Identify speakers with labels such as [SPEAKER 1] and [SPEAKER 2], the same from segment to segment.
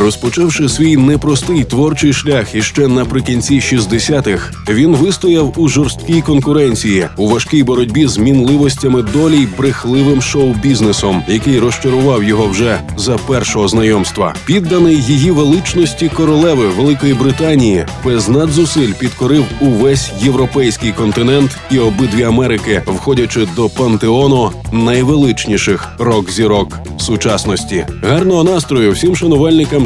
[SPEAKER 1] Розпочавши свій непростий творчий шлях іще наприкінці 60-х, він вистояв у жорсткій конкуренції у важкій боротьбі з мінливостями долі й брехливим шоу-бізнесом, який розчарував його вже за першого знайомства. Підданий її величності королеви Великої Британії, без надзусиль підкорив увесь європейський континент і обидві Америки, входячи до пантеону найвеличніших рок-зірок сучасності. Гарного настрою всім шанувальникам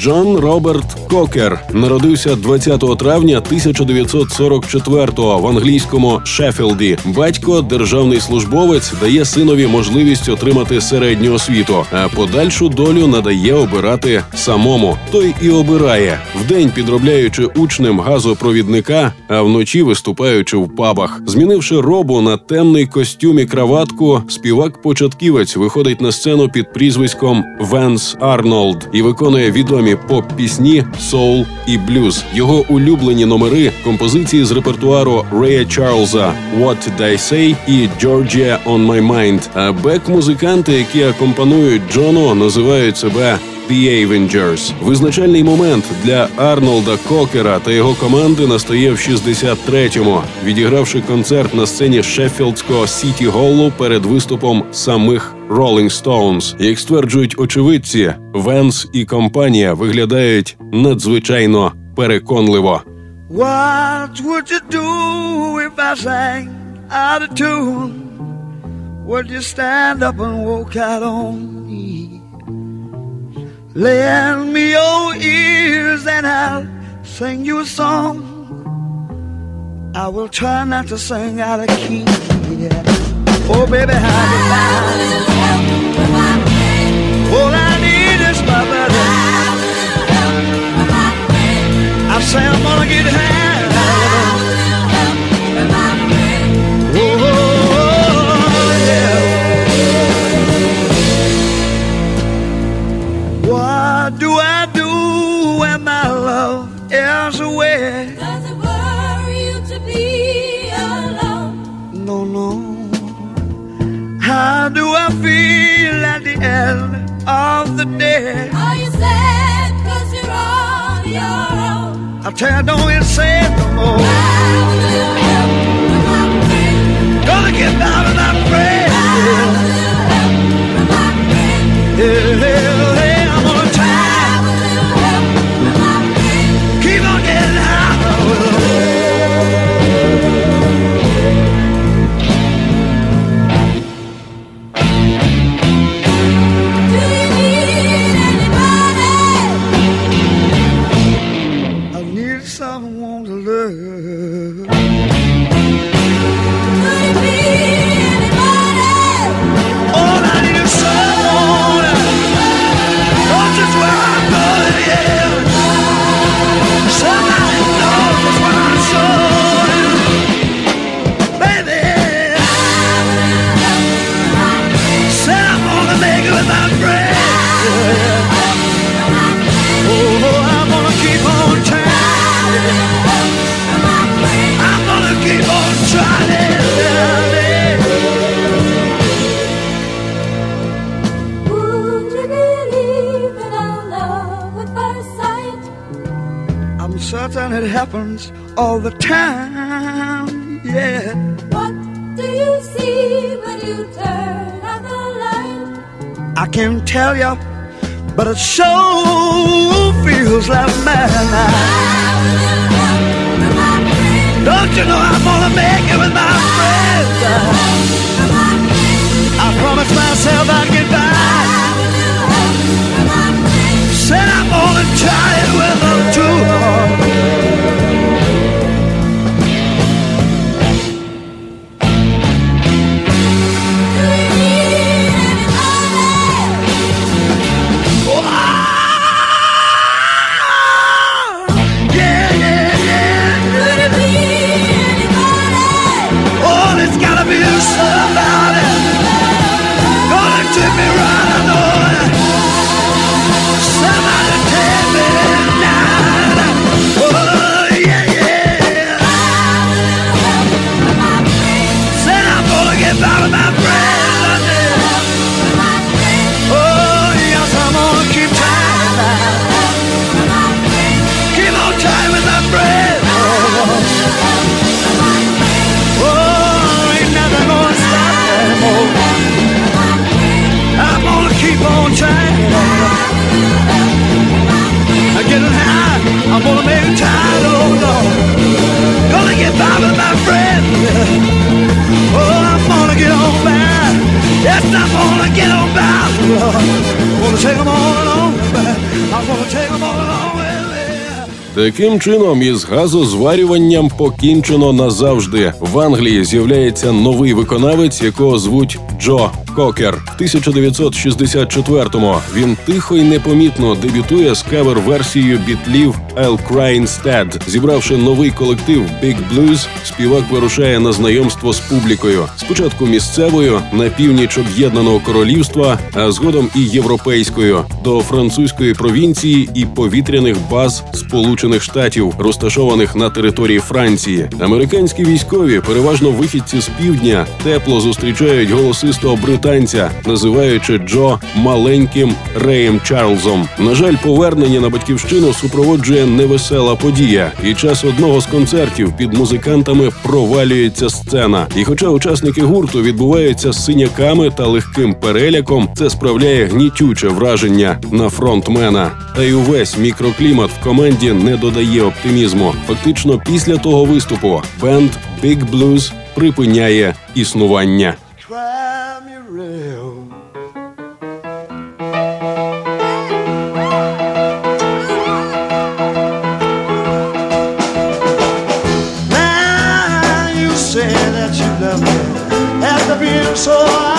[SPEAKER 1] Джон Роберт Кокер народився 20 травня 1944-го в англійському Шеффілді. Батько, державний службовець, дає синові можливість отримати середню освіту, а подальшу долю надає обирати самому. Той і обирає вдень підробляючи учнем газопровідника, а вночі виступаючи в пабах. Змінивши робу на темний костюм і краватку, співак-початківець виходить на сцену під прізвиськом Венс Арнолд і виконує відомі поп-пісні, соул і блюз. Його улюблені номери композиції з репертуару Рея Чарльза «What Did I Say» і «Georgia on My Mind». А бек-музиканти, які акомпанують Джону, називають себе The Avengers. Визначальний момент для Арнолда Кокера та його команди настає в 63-му, відігравши концерт на сцені Шеффілдського Сіті Голлу перед виступом самих Rolling Stones. Як стверджують очевидці, Венс і компанія виглядають надзвичайно переконливо.
[SPEAKER 2] What would you do if I sang out of tune? Would you stand up and walk out on? Lend me your ears and I'll sing you a song. I will try not to sing out of key. Yeah. Oh, baby, how do All I need is my buddy. I say I'm gonna get high. The end of the day?
[SPEAKER 3] Are you sad cause you're on your own?
[SPEAKER 2] I tell you, don't even say it no more.
[SPEAKER 3] Have a little help from my friend.
[SPEAKER 2] Gonna get down and I pray.
[SPEAKER 3] Have
[SPEAKER 1] Таким чином, із газозварюванням покінчено назавжди. В Англії з'являється новий виконавець, якого звуть Джо Кокер. В 1964-му він тихо й непомітно дебютує з кавер-версією бітлів «I'll Cry Instead». Зібравши новий колектив Big Blues, співак вирушає на знайомство з публікою. Спочатку місцевою на північ об'єднаного королівства, а згодом і європейською до французької провінції і повітряних баз Сполучених Штатів, розташованих на території Франції. Американські військові, переважно вихідці з півдня, тепло зустрічають голосистого британця, називаючи Джо маленьким Реєм Чарльзом. На жаль, повернення на батьківщину супроводжує невесела подія. Під час одного з концертів під музикантами провалюється сцена. І, хоча учасники гурту відбуваються з синяками та легким переляком, це справляє гнітюче враження на фронтмена. Та й увесь мікроклімат в команді не додає оптимізму. Фактично, після того виступу бенд Big Blues припиняє існування.
[SPEAKER 2] so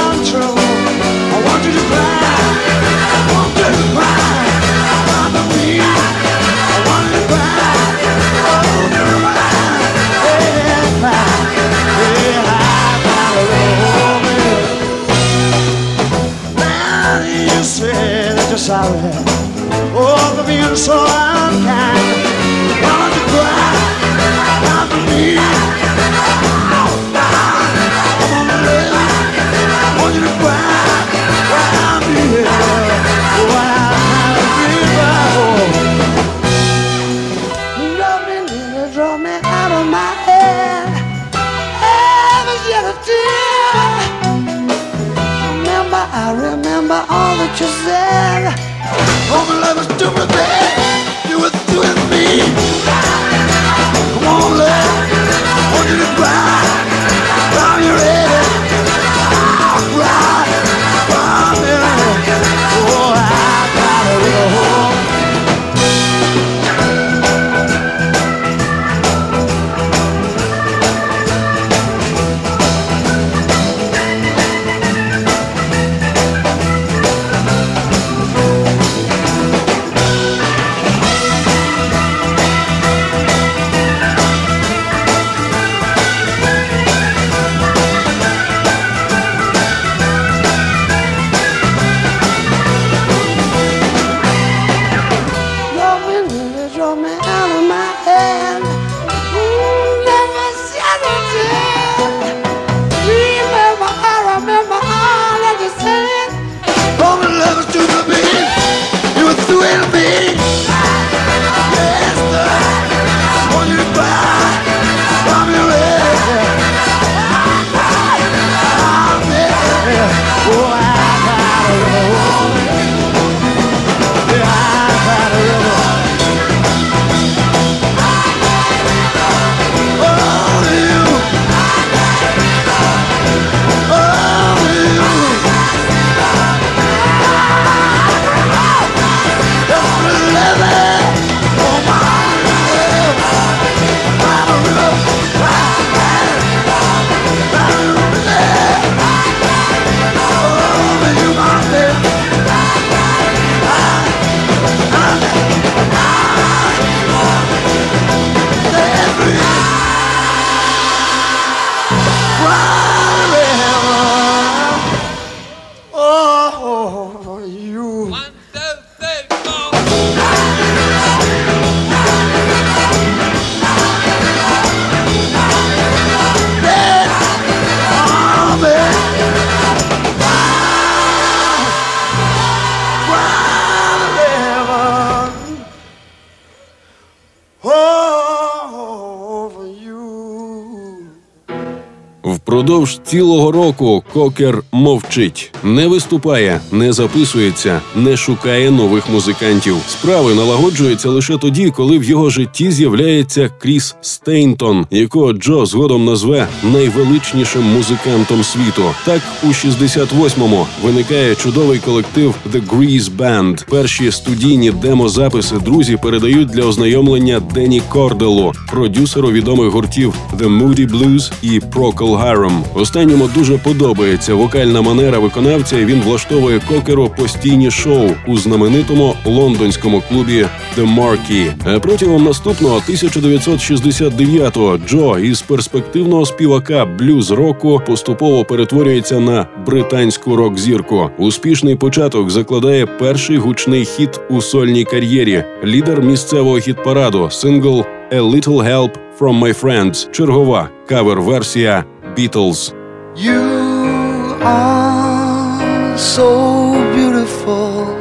[SPEAKER 1] Продовж цілого року Кокер мовчить, не виступає, не записується, не шукає нових музикантів. Справи налагоджуються лише тоді, коли в його житті з'являється Кріс Стейнтон, якого Джо згодом назве найвеличнішим музикантом світу. Так у 68-му виникає чудовий колектив The Grease Band. Перші студійні демозаписи друзі передають для ознайомлення Дені Корделу, продюсеру відомих гуртів The Moody Blues і Procol Harum. Останньому дуже подобається вокальна манера виконавця. і Він влаштовує кокеру постійні шоу у знаменитому лондонському клубі The Marquee. А протягом наступного 1969-го Джо із перспективного співака блюз-року поступово перетворюється на британську рок-зірку. Успішний початок закладає перший гучний хіт у сольній кар'єрі. Лідер місцевого хіт-параду, сингл «A Little Help from My Friends», чергова кавер-версія Beatles.
[SPEAKER 2] You are so beautiful.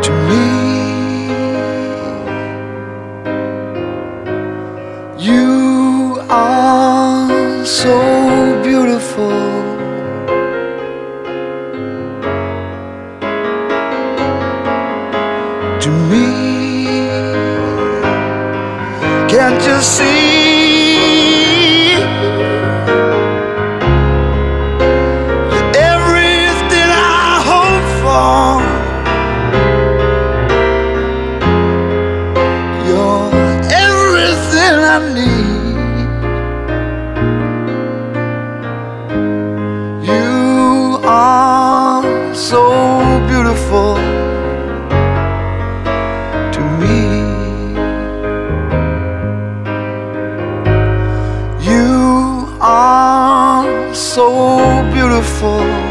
[SPEAKER 2] To me, you are so so beautiful.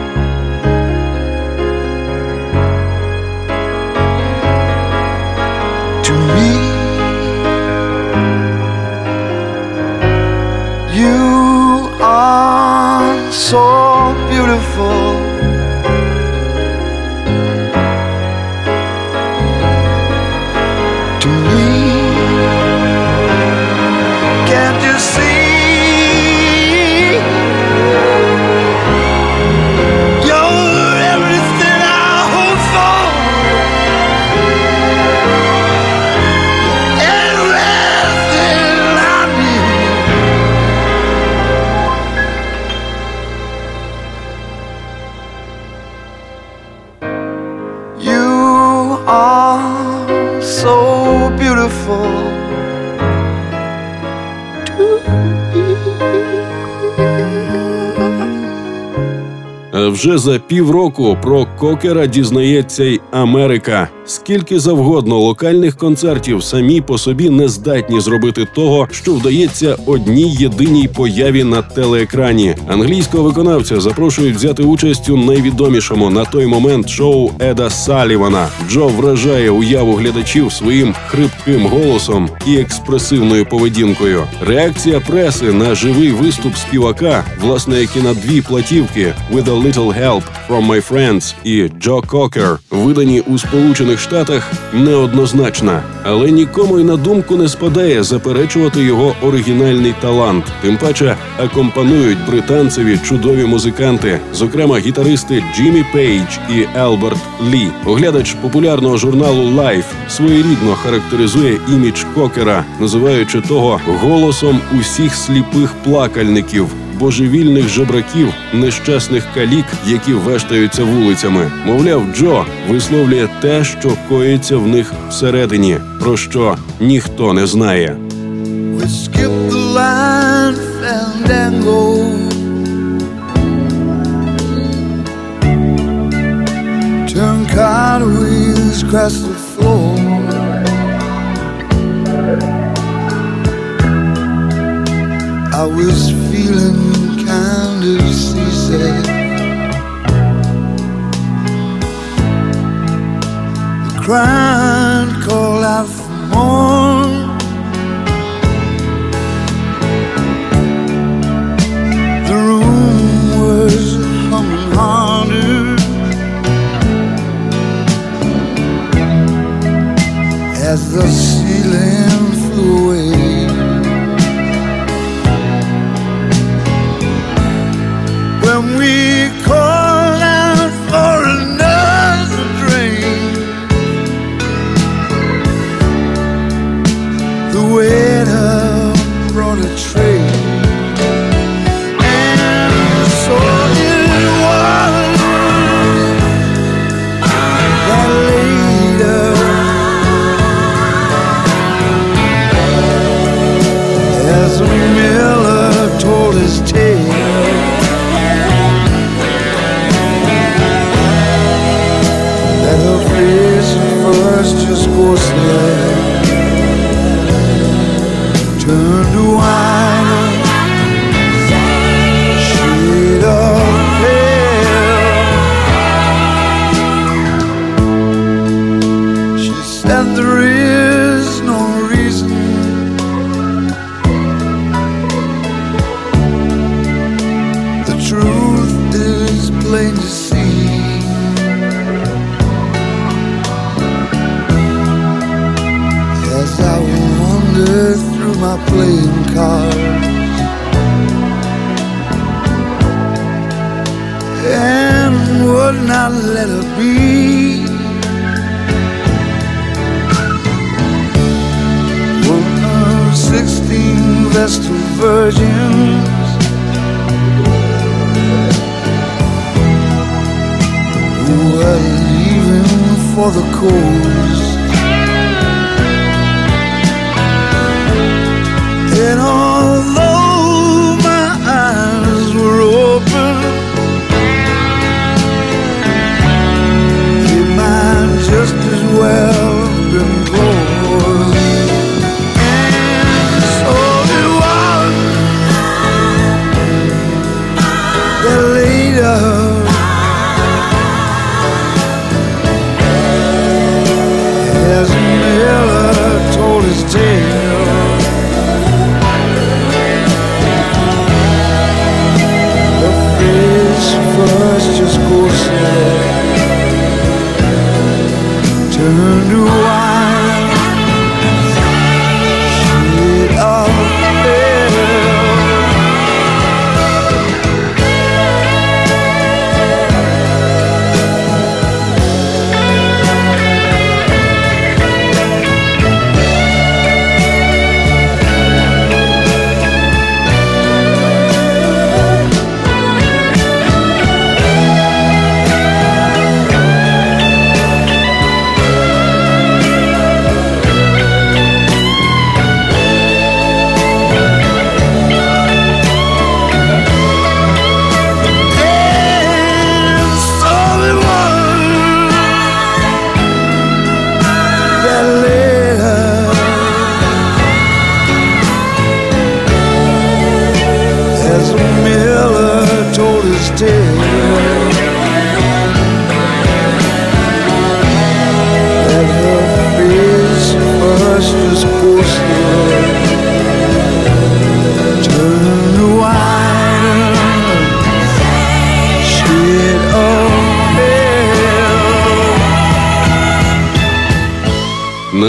[SPEAKER 1] Вже за півроку про кокера дізнається й Америка. Скільки завгодно локальних концертів самі по собі не здатні зробити того, що вдається одній єдиній появі на телеекрані. Англійського виконавця запрошують взяти участь у найвідомішому на той момент шоу Еда Салівана. Джо вражає уяву глядачів своїм хрипким голосом і експресивною поведінкою. Реакція преси на живий виступ співака, власне, як і на дві платівки «With a Little Help from My Friends» і «Джо Кокер», видані у Сполучених Штатах, неоднозначна, але нікому й на думку не спадає заперечувати його оригінальний талант. Тим паче акомпанують британцеві чудові музиканти, зокрема гітаристи Джиммі Пейдж і Альберт Лі. Оглядач популярного журналу Life своєрідно характеризує імідж Кокера, називаючи того голосом усіх сліпих плакальників. Божевільних жебраків, нещасних калік, які вештаються вулицями. Мовляв, Джо висловлює те, що коїться в них всередині, про що ніхто не знає.
[SPEAKER 2] Turn across the I was feeling kind of seasick. The crowd called out for more. The room was humming harder as the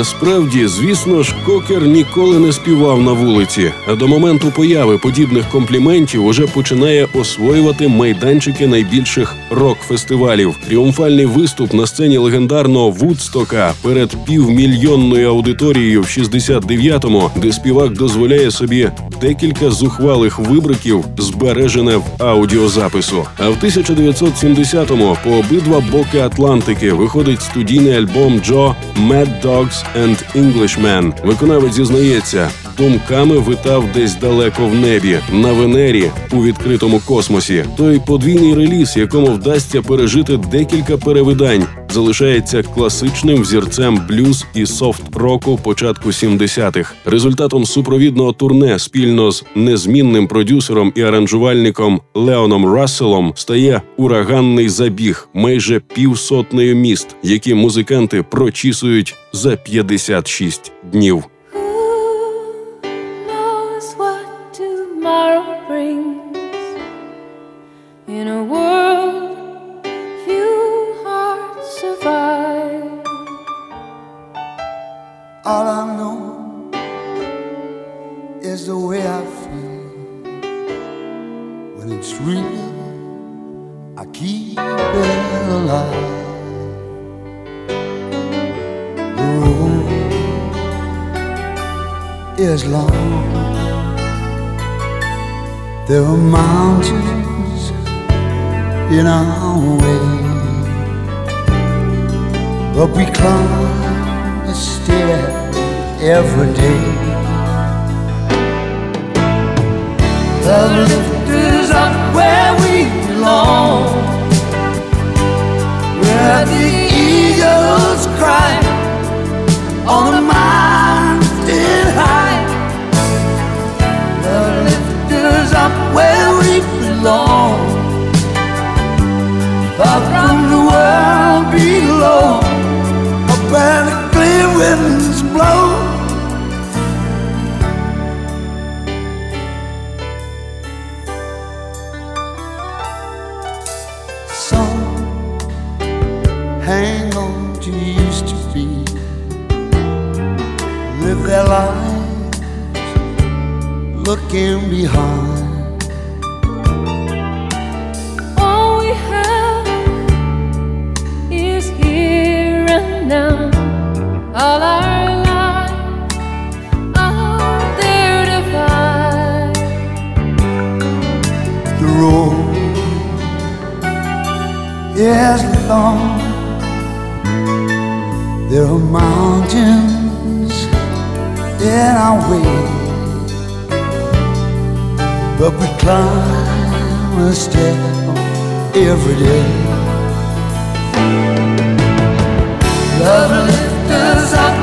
[SPEAKER 1] Насправді, звісно ж, кокер ніколи не співав на вулиці, а до моменту появи подібних компліментів уже починає освоювати майданчики найбільших рок-фестивалів. Тріумфальний виступ на сцені легендарного Вудстока перед півмільйонною аудиторією в 69-му, де співак дозволяє собі декілька зухвалих вибриків, збережене в аудіозапису. А в 1970-му по обидва боки Атлантики виходить студійний альбом Джо «Mad Dogs and Englishmen». Виконавець зізнається, думками витав десь далеко в небі, на Венері у відкритому космосі. Той подвійний реліз, якому вдасться пережити декілька перевидань, залишається класичним взірцем блюз і софт-року початку 70-х. Результатом супровідного турне спільно з незмінним продюсером і аранжувальником Леоном Расселом стає ураганний забіг майже півсотнею міст, які музиканти прочісують за 56 днів.
[SPEAKER 2] Is long. There are mountains in our way, but we climb a step every day. Love lifts us up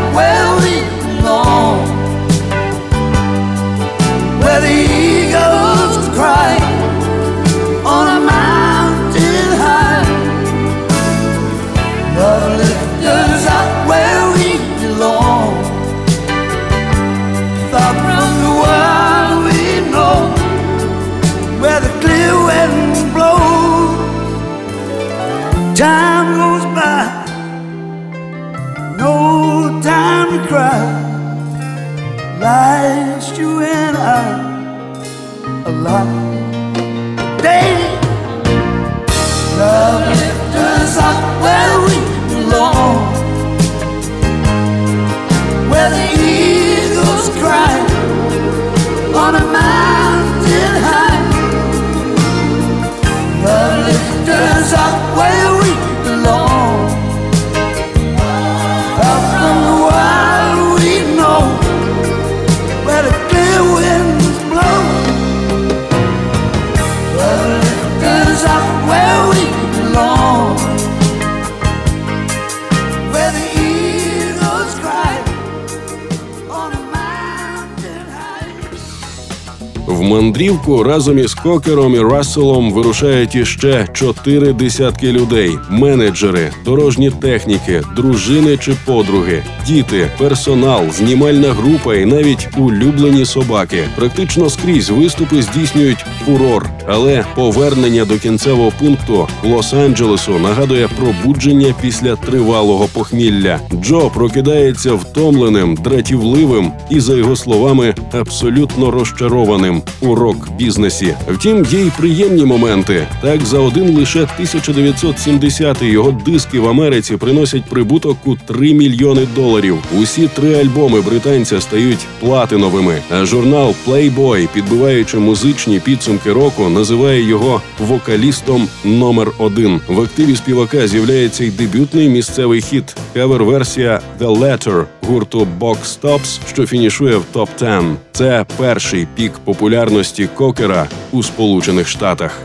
[SPEAKER 1] мандрівку разом із Кокером і Расселом вирушають іще чотири десятки людей: менеджери, дорожні техніки, дружини чи подруги, діти, персонал, знімальна група і навіть улюблені собаки. Практично скрізь виступи здійснюють фурор, але повернення до кінцевого пункту Лос-Анджелесу нагадує пробудження після тривалого похмілля. Джо прокидається втомленим, дратівливим і, за його словами, абсолютно розчарованим у рок-бізнесі. Втім, є й приємні моменти. Так, за один лише 1970 його диски в Америці приносять прибуток у 3 мільйони доларів. Усі три альбоми британця стають платиновими. А журнал Playboy, підбиваючи музичні підсумки року, називає його вокалістом номер один. В активі співака з'являється й дебютний місцевий хіт кавер-версія The Letter гурту Box Tops, що фінішує в топ 10 Це перший пік популярності кокера у Сполучених Штатах.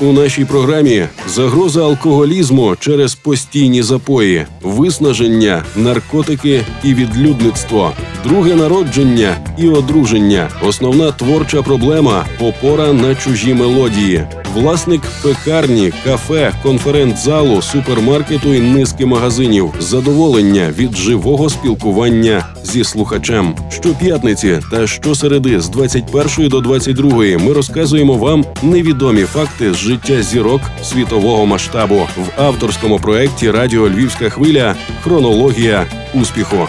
[SPEAKER 1] За у нашій програмі загроза алкоголізму через постійні запої, виснаження, наркотики і відлюдництво, друге народження і одруження, основна творча проблема опора на чужі мелодії, власник пекарні, кафе, конференц-залу, супермаркету і низки магазинів, задоволення від живого спілкування зі слухачем. Щоп'ятниці та щосереди з 21 до 22 ми розказуємо вам невідомі факти з життя зірок світового масштабу в авторському проєкті Радіо Львівська хвиля Хронологія успіху.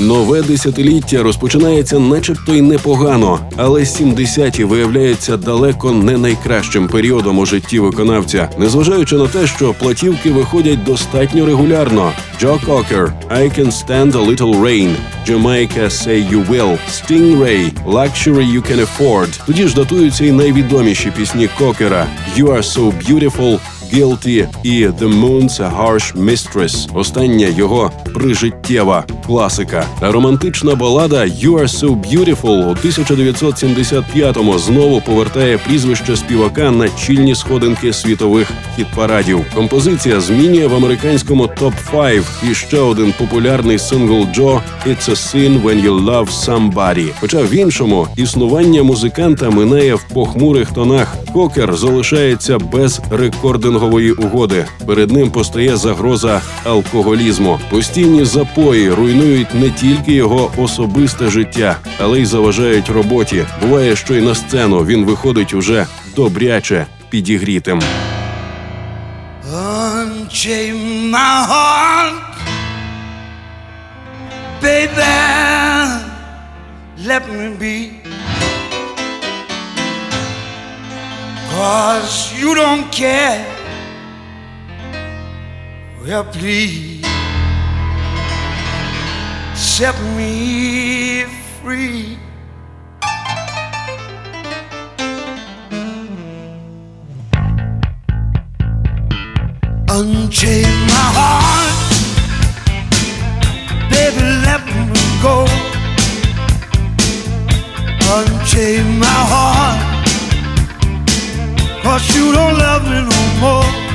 [SPEAKER 1] Нове десятиліття розпочинається, начебто й непогано, але 70-ті виявляються далеко не найкращим періодом у житті виконавця, незважаючи на те, що платівки виходять достатньо регулярно. Джо Кокер, I Can Stand a Little Rain, Jamaica Say You Will, Stingray, Luxury You Can Afford. Тоді ж датуються й найвідоміші пісні Кокера You Are So Beautiful, Guilty і The Moon's a Harsh Mistress. Остання його прижиттєва класика. А романтична балада You Are So Beautiful у 1975-му знову повертає прізвище співака на чільні сходинки світових хіт-парадів. Композиція змінює в американському топ 5 і ще один популярний сингл Джо «It's a sin when you love somebody». Хоча в іншому існування музиканта минає в похмурих тонах. Кокер залишається без рекордингової угоди. Перед ним постає загроза алкоголізму. Постійні запої руйнують не тільки його особисте життя, але й заважають роботі. Буває, що й на сцену він виходить уже добряче підігрітим.
[SPEAKER 2] Unchain my heart. Let me be. Cause you don't care. Well, please set me free. Unchain my heart, baby, let me go. Unchain my heart, cause you don't love me no more.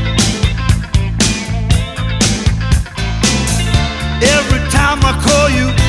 [SPEAKER 2] Every time I call you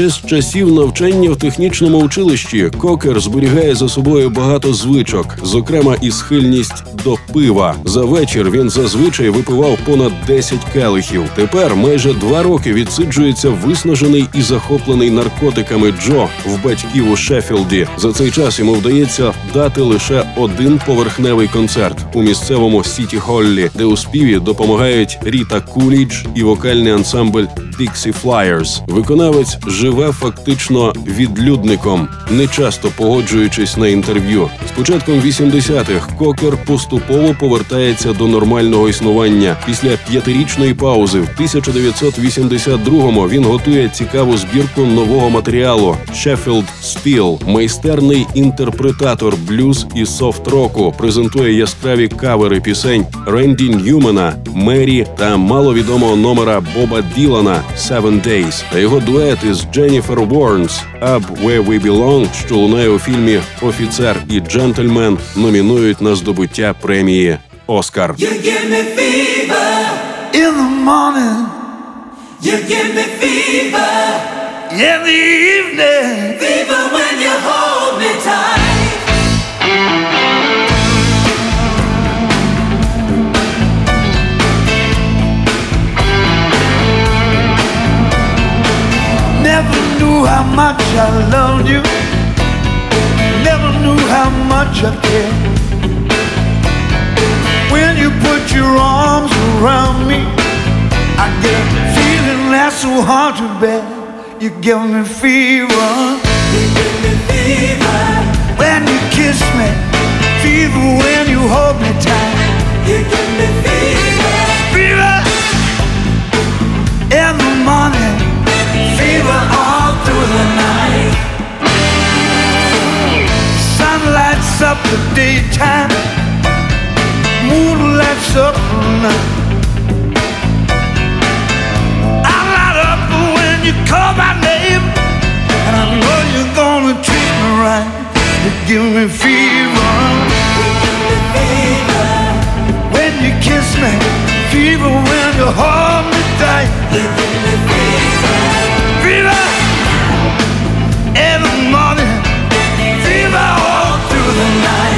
[SPEAKER 1] Ще з часів навчання в технічному училищі Кокер зберігає за собою багато звичок, зокрема і схильність до пива. За вечір він зазвичай випивав понад 10 келихів. Тепер майже два роки відсиджується виснажений і захоплений наркотиками Джо в батьків у Шеффілді. За цей час йому вдається дати лише один поверхневий концерт у місцевому Сіті Холлі, де у співі допомагають Ріта Кулідж і вокальний ансамбль Dixie Flyers. Виконавець живе фактично відлюдником, не часто погоджуючись на інтерв'ю. З початком 80-х Кокер поступово повертається до нормального існування. Після п'ятирічної паузи в 1982-му він готує цікаву збірку нового матеріалу Sheffield Steel. майстерний інтерпретатор блюз і софт-року. Презентує яскраві кавери пісень Ренді Ньюмана, Мері та маловідомого номера Боба Ділана «Seven Days» та його дует із Дженніфер Уорнс «Up Where We Belong», що лунає у фільмі Офіцер і джентльмен номінують на здобуття премії Оскар.
[SPEAKER 4] You give me fever.
[SPEAKER 2] In the morning,
[SPEAKER 4] You give me fever.
[SPEAKER 2] in the evening,
[SPEAKER 4] Fever when you hold me tight.
[SPEAKER 2] How much I loved you. Never knew how much I cared. When you put your arms around me, I get a feeling that's so hard to bear. You give me fever
[SPEAKER 4] You give me fever.
[SPEAKER 2] when you kiss me, fever when you hold me tight.
[SPEAKER 4] You give me fever.
[SPEAKER 2] Fever in the morning, fever up the daytime, moon lights up the night. I light up when you call my name, and I know you're gonna treat me right. You give me fever. When you kiss me, fever when you hold me tight. The night.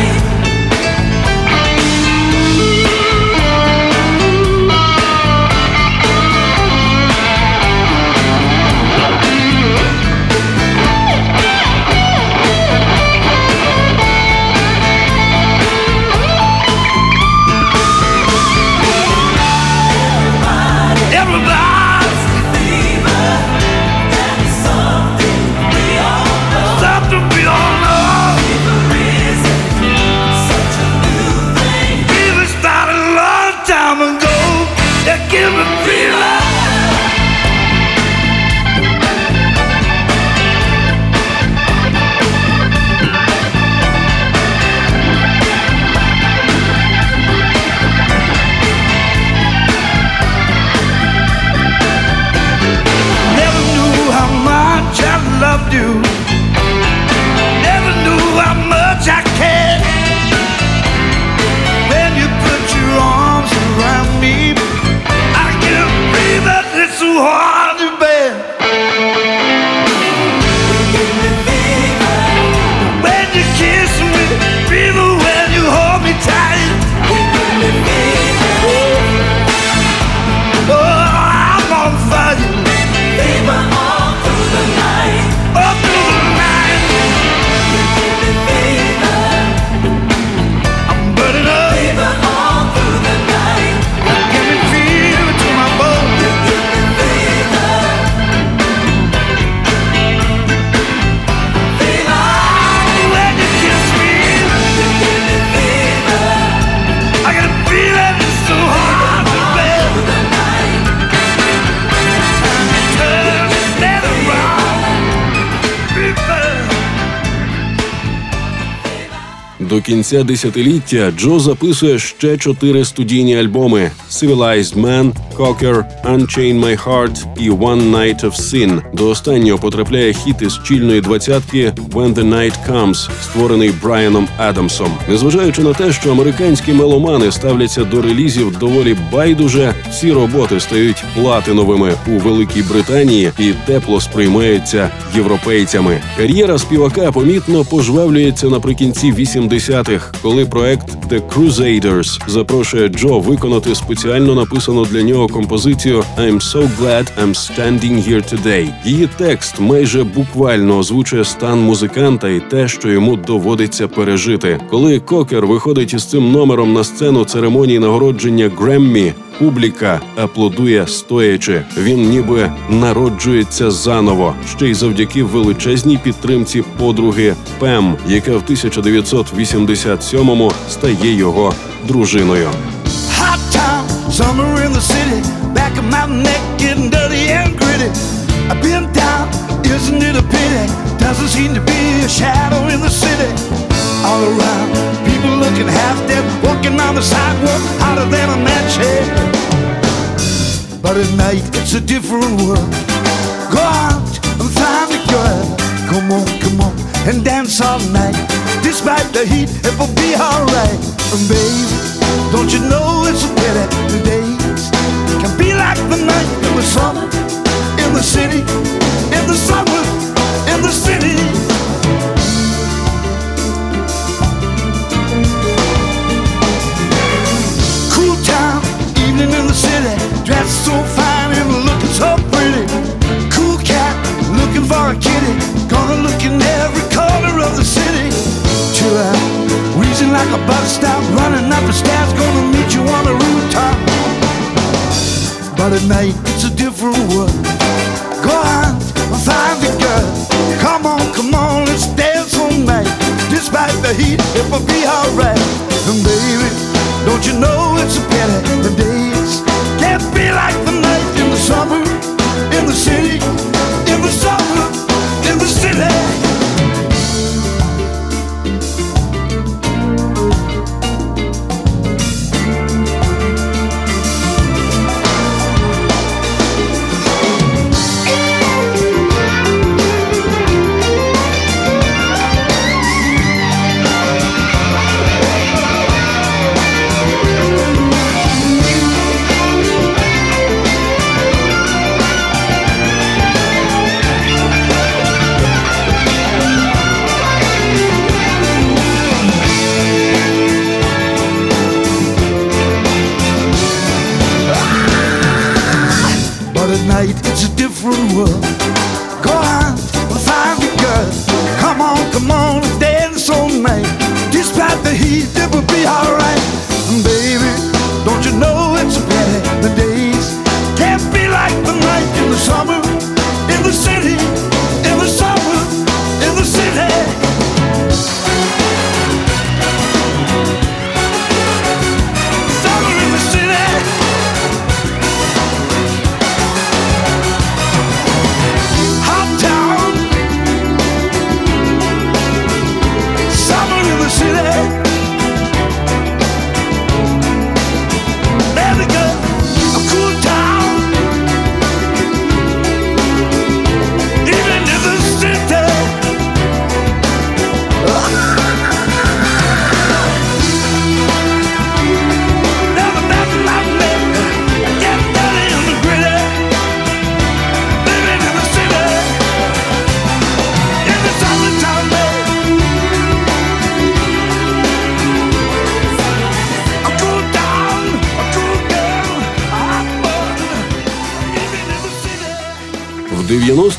[SPEAKER 1] Кінця десятиліття Джо записує ще чотири студійні альбоми: Civilized Man, Cocker, Unchain My Heart і One Night of Sin. До останнього потрапляє хіт із чільної двадцятки When the Night Comes, створений Брайаном Адамсом. Незважаючи на те, що американські меломани ставляться до релізів доволі байдуже, всі роботи стають платиновими у Великій Британії і тепло сприймаються європейцями. Кар'єра співака помітно пожвавлюється наприкінці 80-х, коли проект The Crusaders запрошує Джо виконати спеціально написану для нього композицію I'm so glad I'm standing here today. Її текст майже буквально озвучує стан музиканта і те, що йому доводиться пережити. Коли Кокер виходить із цим номером на сцену церемонії нагородження Греммі, публіка аплодує стоячи. Він ніби народжується заново, ще й завдяки величезній підтримці подруги Пем, яка в 1987-му стає його дружиною.
[SPEAKER 2] To be a shadow in the city. All around, people looking half dead, walking on the sidewalk, hotter than a match head. But at night, it's a different world. Go out and find a girl. Come on, come on, and dance all night. Despite the heat, it will be alright. And baby, don't you know it's a pity the days can be like the night in the summer, in the city, in the summer, so fine and looking so pretty. Cool cat, looking for a kitty, gonna look in every corner of the city. Chill out, wheezing like a bus stop, running up the stairs, gonna meet you on the rooftop. But at night, it's a different world. Go and find the girl. Come on, come on, let's dance all night. Despite the heat, it will be alright. And baby, don't you know it's a pity the days can't be like the night in the summer, in the city,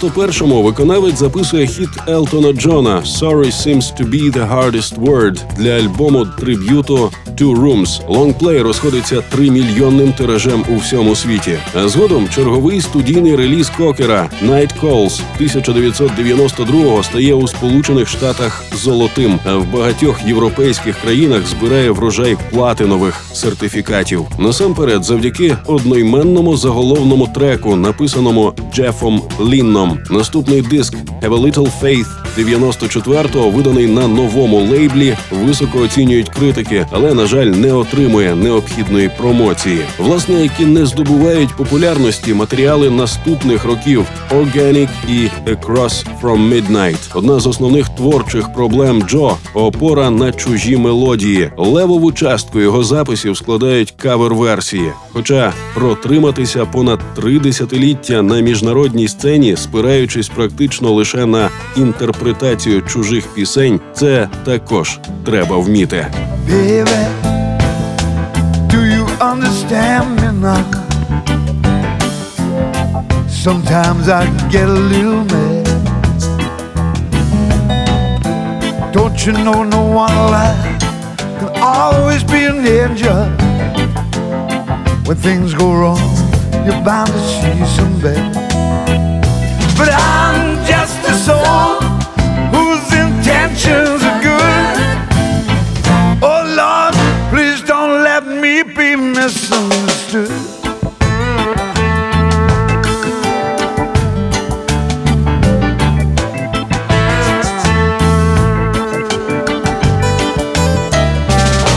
[SPEAKER 1] 91-му виконавець записує хіт Елтона Джона «Sorry seems to be the hardest word» для альбому триб'юту «Two Rooms». Лонгплей розходиться тримільйонним тиражем у всьому світі. А згодом черговий студійний реліз Кокера «Night Calls» 1992-го стає у Сполучених Штатах золотим, а в багатьох європейських країнах збирає врожай платинових сертифікатів. Насамперед, завдяки одноіменному заголовному треку, написаному Джефом Лінном. Наступний диск «Have a Little Faith» 94-го, виданий на новому лейблі, високо оцінюють критики, але на жаль, не отримує необхідної промоції. Власне, які не здобувають популярності матеріали наступних років Organic і Across from Midnight. Одна з основних творчих проблем Джо опора на чужі мелодії. Левову частку його записів складають кавер-версії. Хоча протриматися понад три десятиліття на міжнародній сцені, спираючись практично лише на інтерпретацію чужих пісень, це також треба вміти.
[SPEAKER 2] Baby, do you understand me now? Sometimes I get a little mad. Don't you know no one alive can always be an angel? When things go wrong, you're bound to see some bad. But I'm just a soul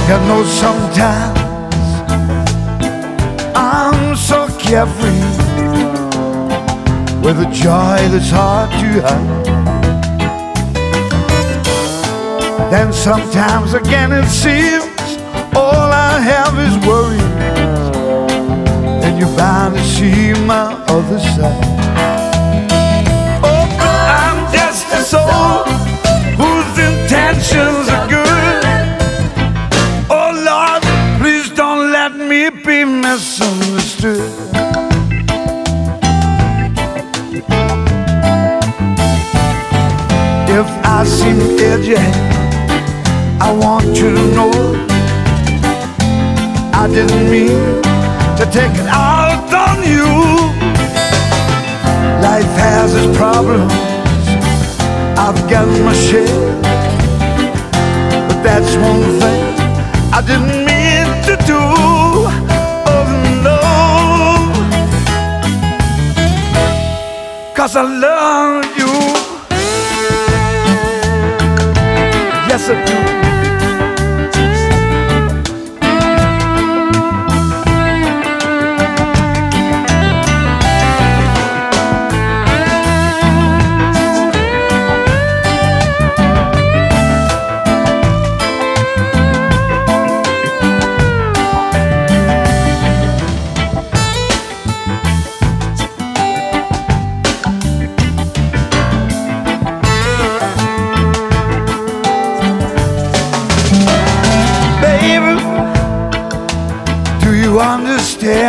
[SPEAKER 2] You know sometimes I'm so carefree with a joy that's hard to hide. Then sometimes again it seems all I have is worry. And you're bound to see my other side. Oh, I'm just a soul whose intentions seem edgy, I want you to know I didn't mean to take it out on you. Life has its problems, I've got my share. But that's one thing I didn't mean to do. Oh no. Cause I love Yes, I do.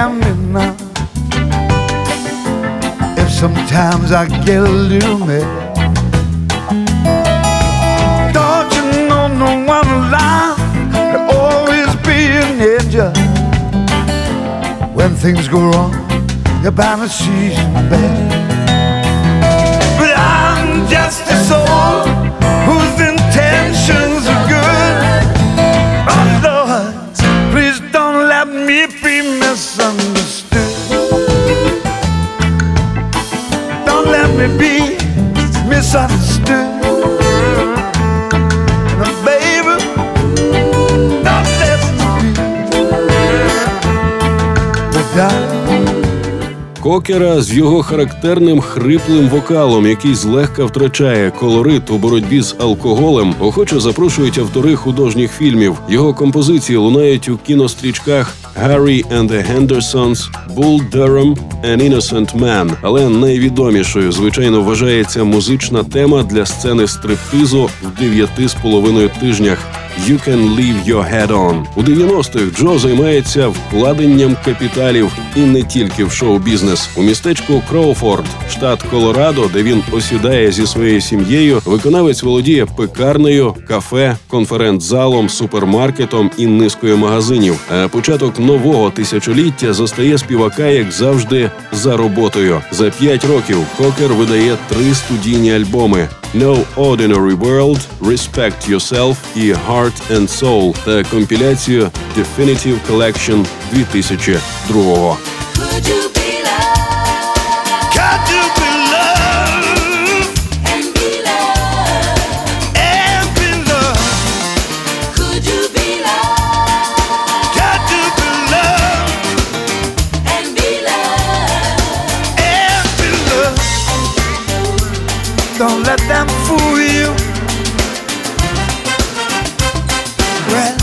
[SPEAKER 2] Me now? If sometimes I get a little mad, don't you know no one alive can always be an angel? When things go wrong, you're bound to see some bad. But I'm just a soul
[SPEAKER 1] Кокера з його характерним хриплим вокалом, який злегка втрачає колорит у боротьбі з алкоголем, охоче запрошують автори художніх фільмів. Його композиції лунають у кінострічках «Harry and the Hendersons», «Bull Durham» and «Innocent Man». Але найвідомішою, звичайно, вважається музична тема для сцени стриптизу в дев'яти з половиною тижнях «You can leave your head on». У 90-х Джо займається вкладенням капіталів і не тільки в шоу-бізнес. У містечку Кроуфорд, штат Колорадо, де він осідає зі своєю сім'єю, виконавець володіє пекарнею, кафе, конференц-залом, супермаркетом і низкою магазинів. А початок нового тисячоліття застає співака, як завжди, за роботою. За п'ять років Кокер видає три студійні альбоми. No Ordinary World, Respect Yourself і Heart and Soul та компіляцію Definitive Collection 2002
[SPEAKER 3] Don't let them
[SPEAKER 2] fool you. Well,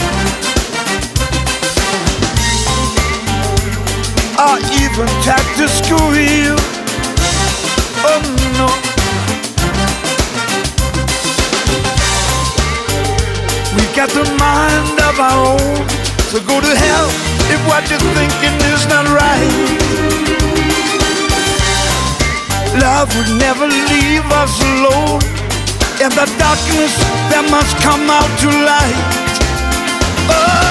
[SPEAKER 3] or even try
[SPEAKER 2] to school you. Oh no. We got the mind of our own, so go to hell if what you're thinking is not right. Love would never leave us alone. In the darkness, there must come out to light. Oh,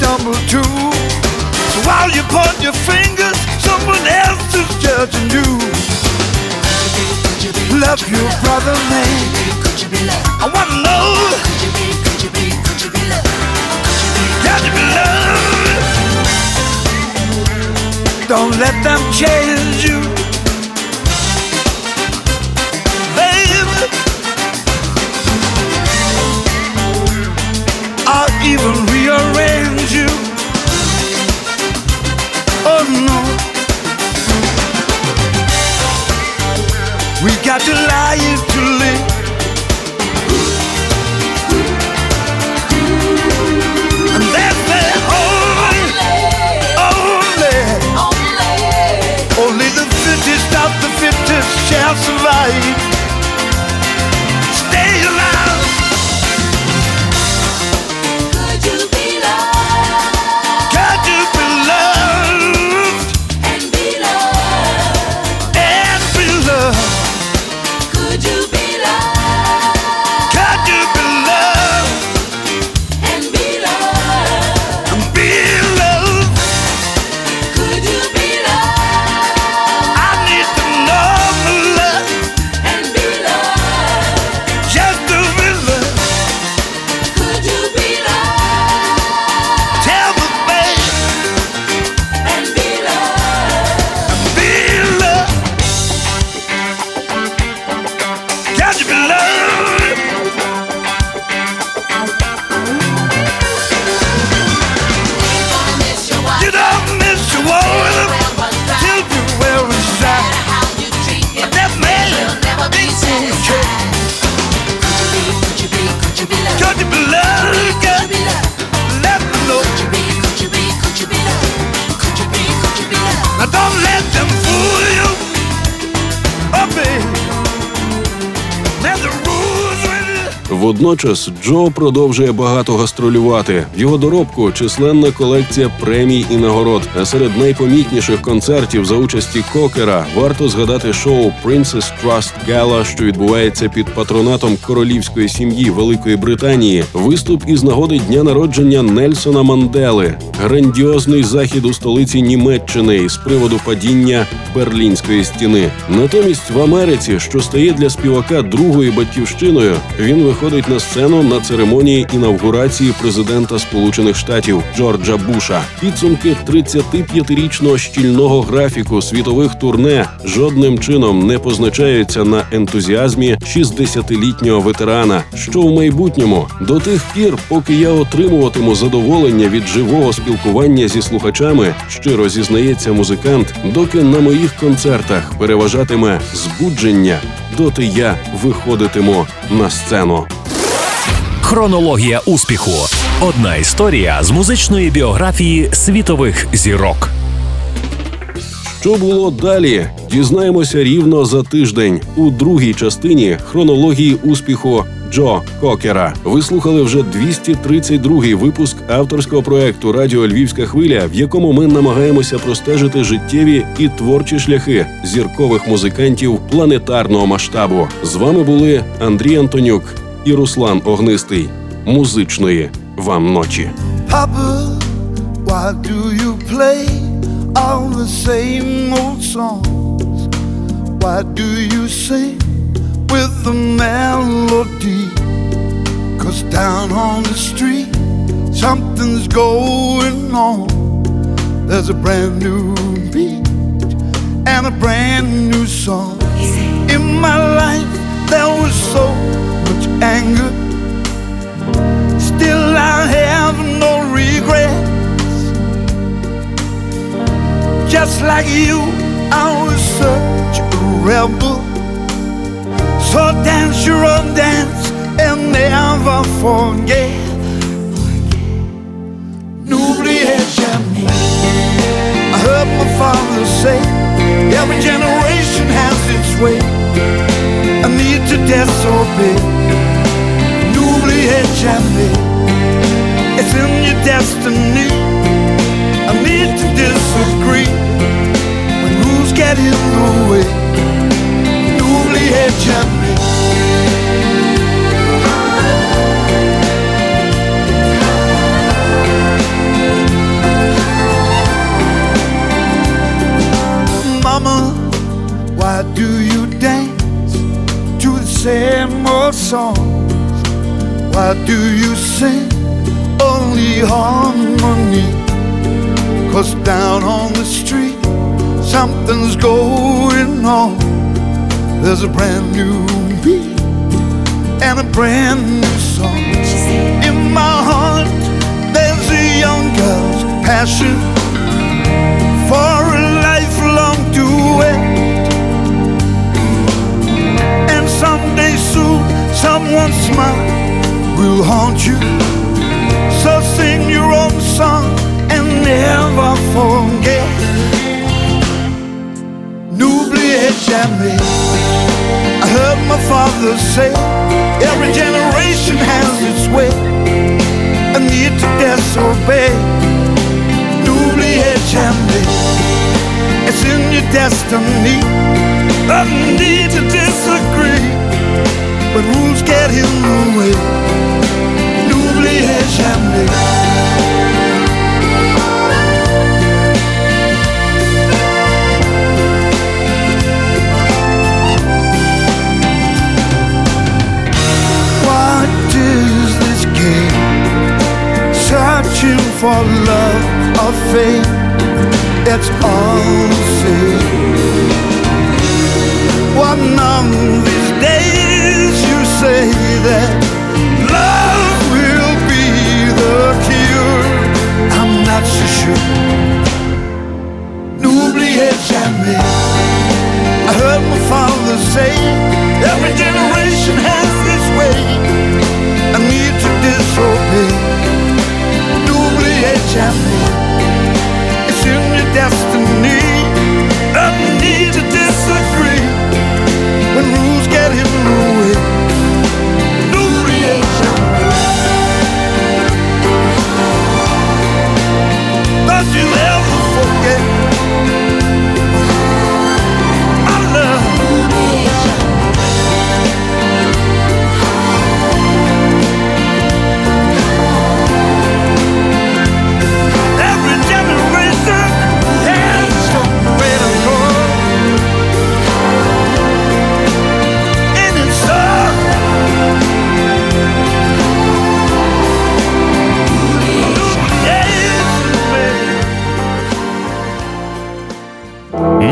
[SPEAKER 2] stumble too. So while you point your fingers, someone else is judging you. Love your brother, man. I wanna know. Got to be
[SPEAKER 3] could you be, could you be. Could you be?
[SPEAKER 2] Don't let them change you, baby. I'll even got to lie to live. Водночас Джо продовжує багато гастролювати. В його доробку численна колекція премій і нагород. А серед найпомітніших концертів за участі Кокера варто згадати шоу Princess Trust Gala, що відбувається під патронатом королівської сім'ї Великої Британії. Виступ із нагоди дня народження Нельсона Мандели, грандіозний захід у столиці Німеччини з приводу падіння Берлінської стіни. Натомість в Америці, що стає для співака другою батьківщиною, він виходить на сцену на церемонії інавгурації президента Сполучених Штатів Джорджа Буша. Підсумки 35-річного щільного графіку світових турне жодним чином не позначаються на ентузіазмі 60-літнього ветерана, що в майбутньому до тих пір, поки я отримуватиму задоволення від живого спілкування зі слухачами, щиро зізнається музикант, доки на моїх концертах переважатиме збудження, доти я виходитиму на сцену.
[SPEAKER 5] Хронологія успіху. Одна історія з музичної біографії світових зірок.
[SPEAKER 1] Що було далі? Дізнаємося рівно за тиждень у другій частині хронології успіху Джо Кокера. Ви слухали вже 232-й випуск авторського проекту Радіо Львівська хвиля, в якому ми намагаємося простежити життєві і творчі шляхи зіркових музикантів планетарного масштабу. З вами були Андрій Антонюк і Руслан Огнистий. Музичної вам ночі.
[SPEAKER 2] Papa, why do you play all the same old songs? Why do you sing with the melody? Cause down on the street, something's going on. there's a brand new beat and a brand new song. In my life, there was so much anger. Still, I have no regrets. Just like you, I was such a rebel. So dance your own dance and never forget. I heard my father say, every generation has its way. I need to disobey. N'oubliez. It's in your destiny. I need to disagree when rules get in the way. N'oubliez jamais. Mama, why do you dance to the same old songs? Why do you sing only harmony? Cause down on the street, something's going on. There's a brand new beat and a brand new song. In my heart, there's a young girl's passion for a lifelong duet. And someday soon, someone's smile will haunt you. So sing your own song and never forget. N'oubliez jamais. I heard my father say, every generation has its way. I need to disobey. N'oubliez jamais. It's in your destiny. I need to disagree. But rules get in the way. N'oubliez jamais. What is this game? Searching for love or fame. It's all the same. One of these say that love will be the cure. I'm not so sure. I heard my father say, every generation has its way. I need to disobey. It's in your destiny.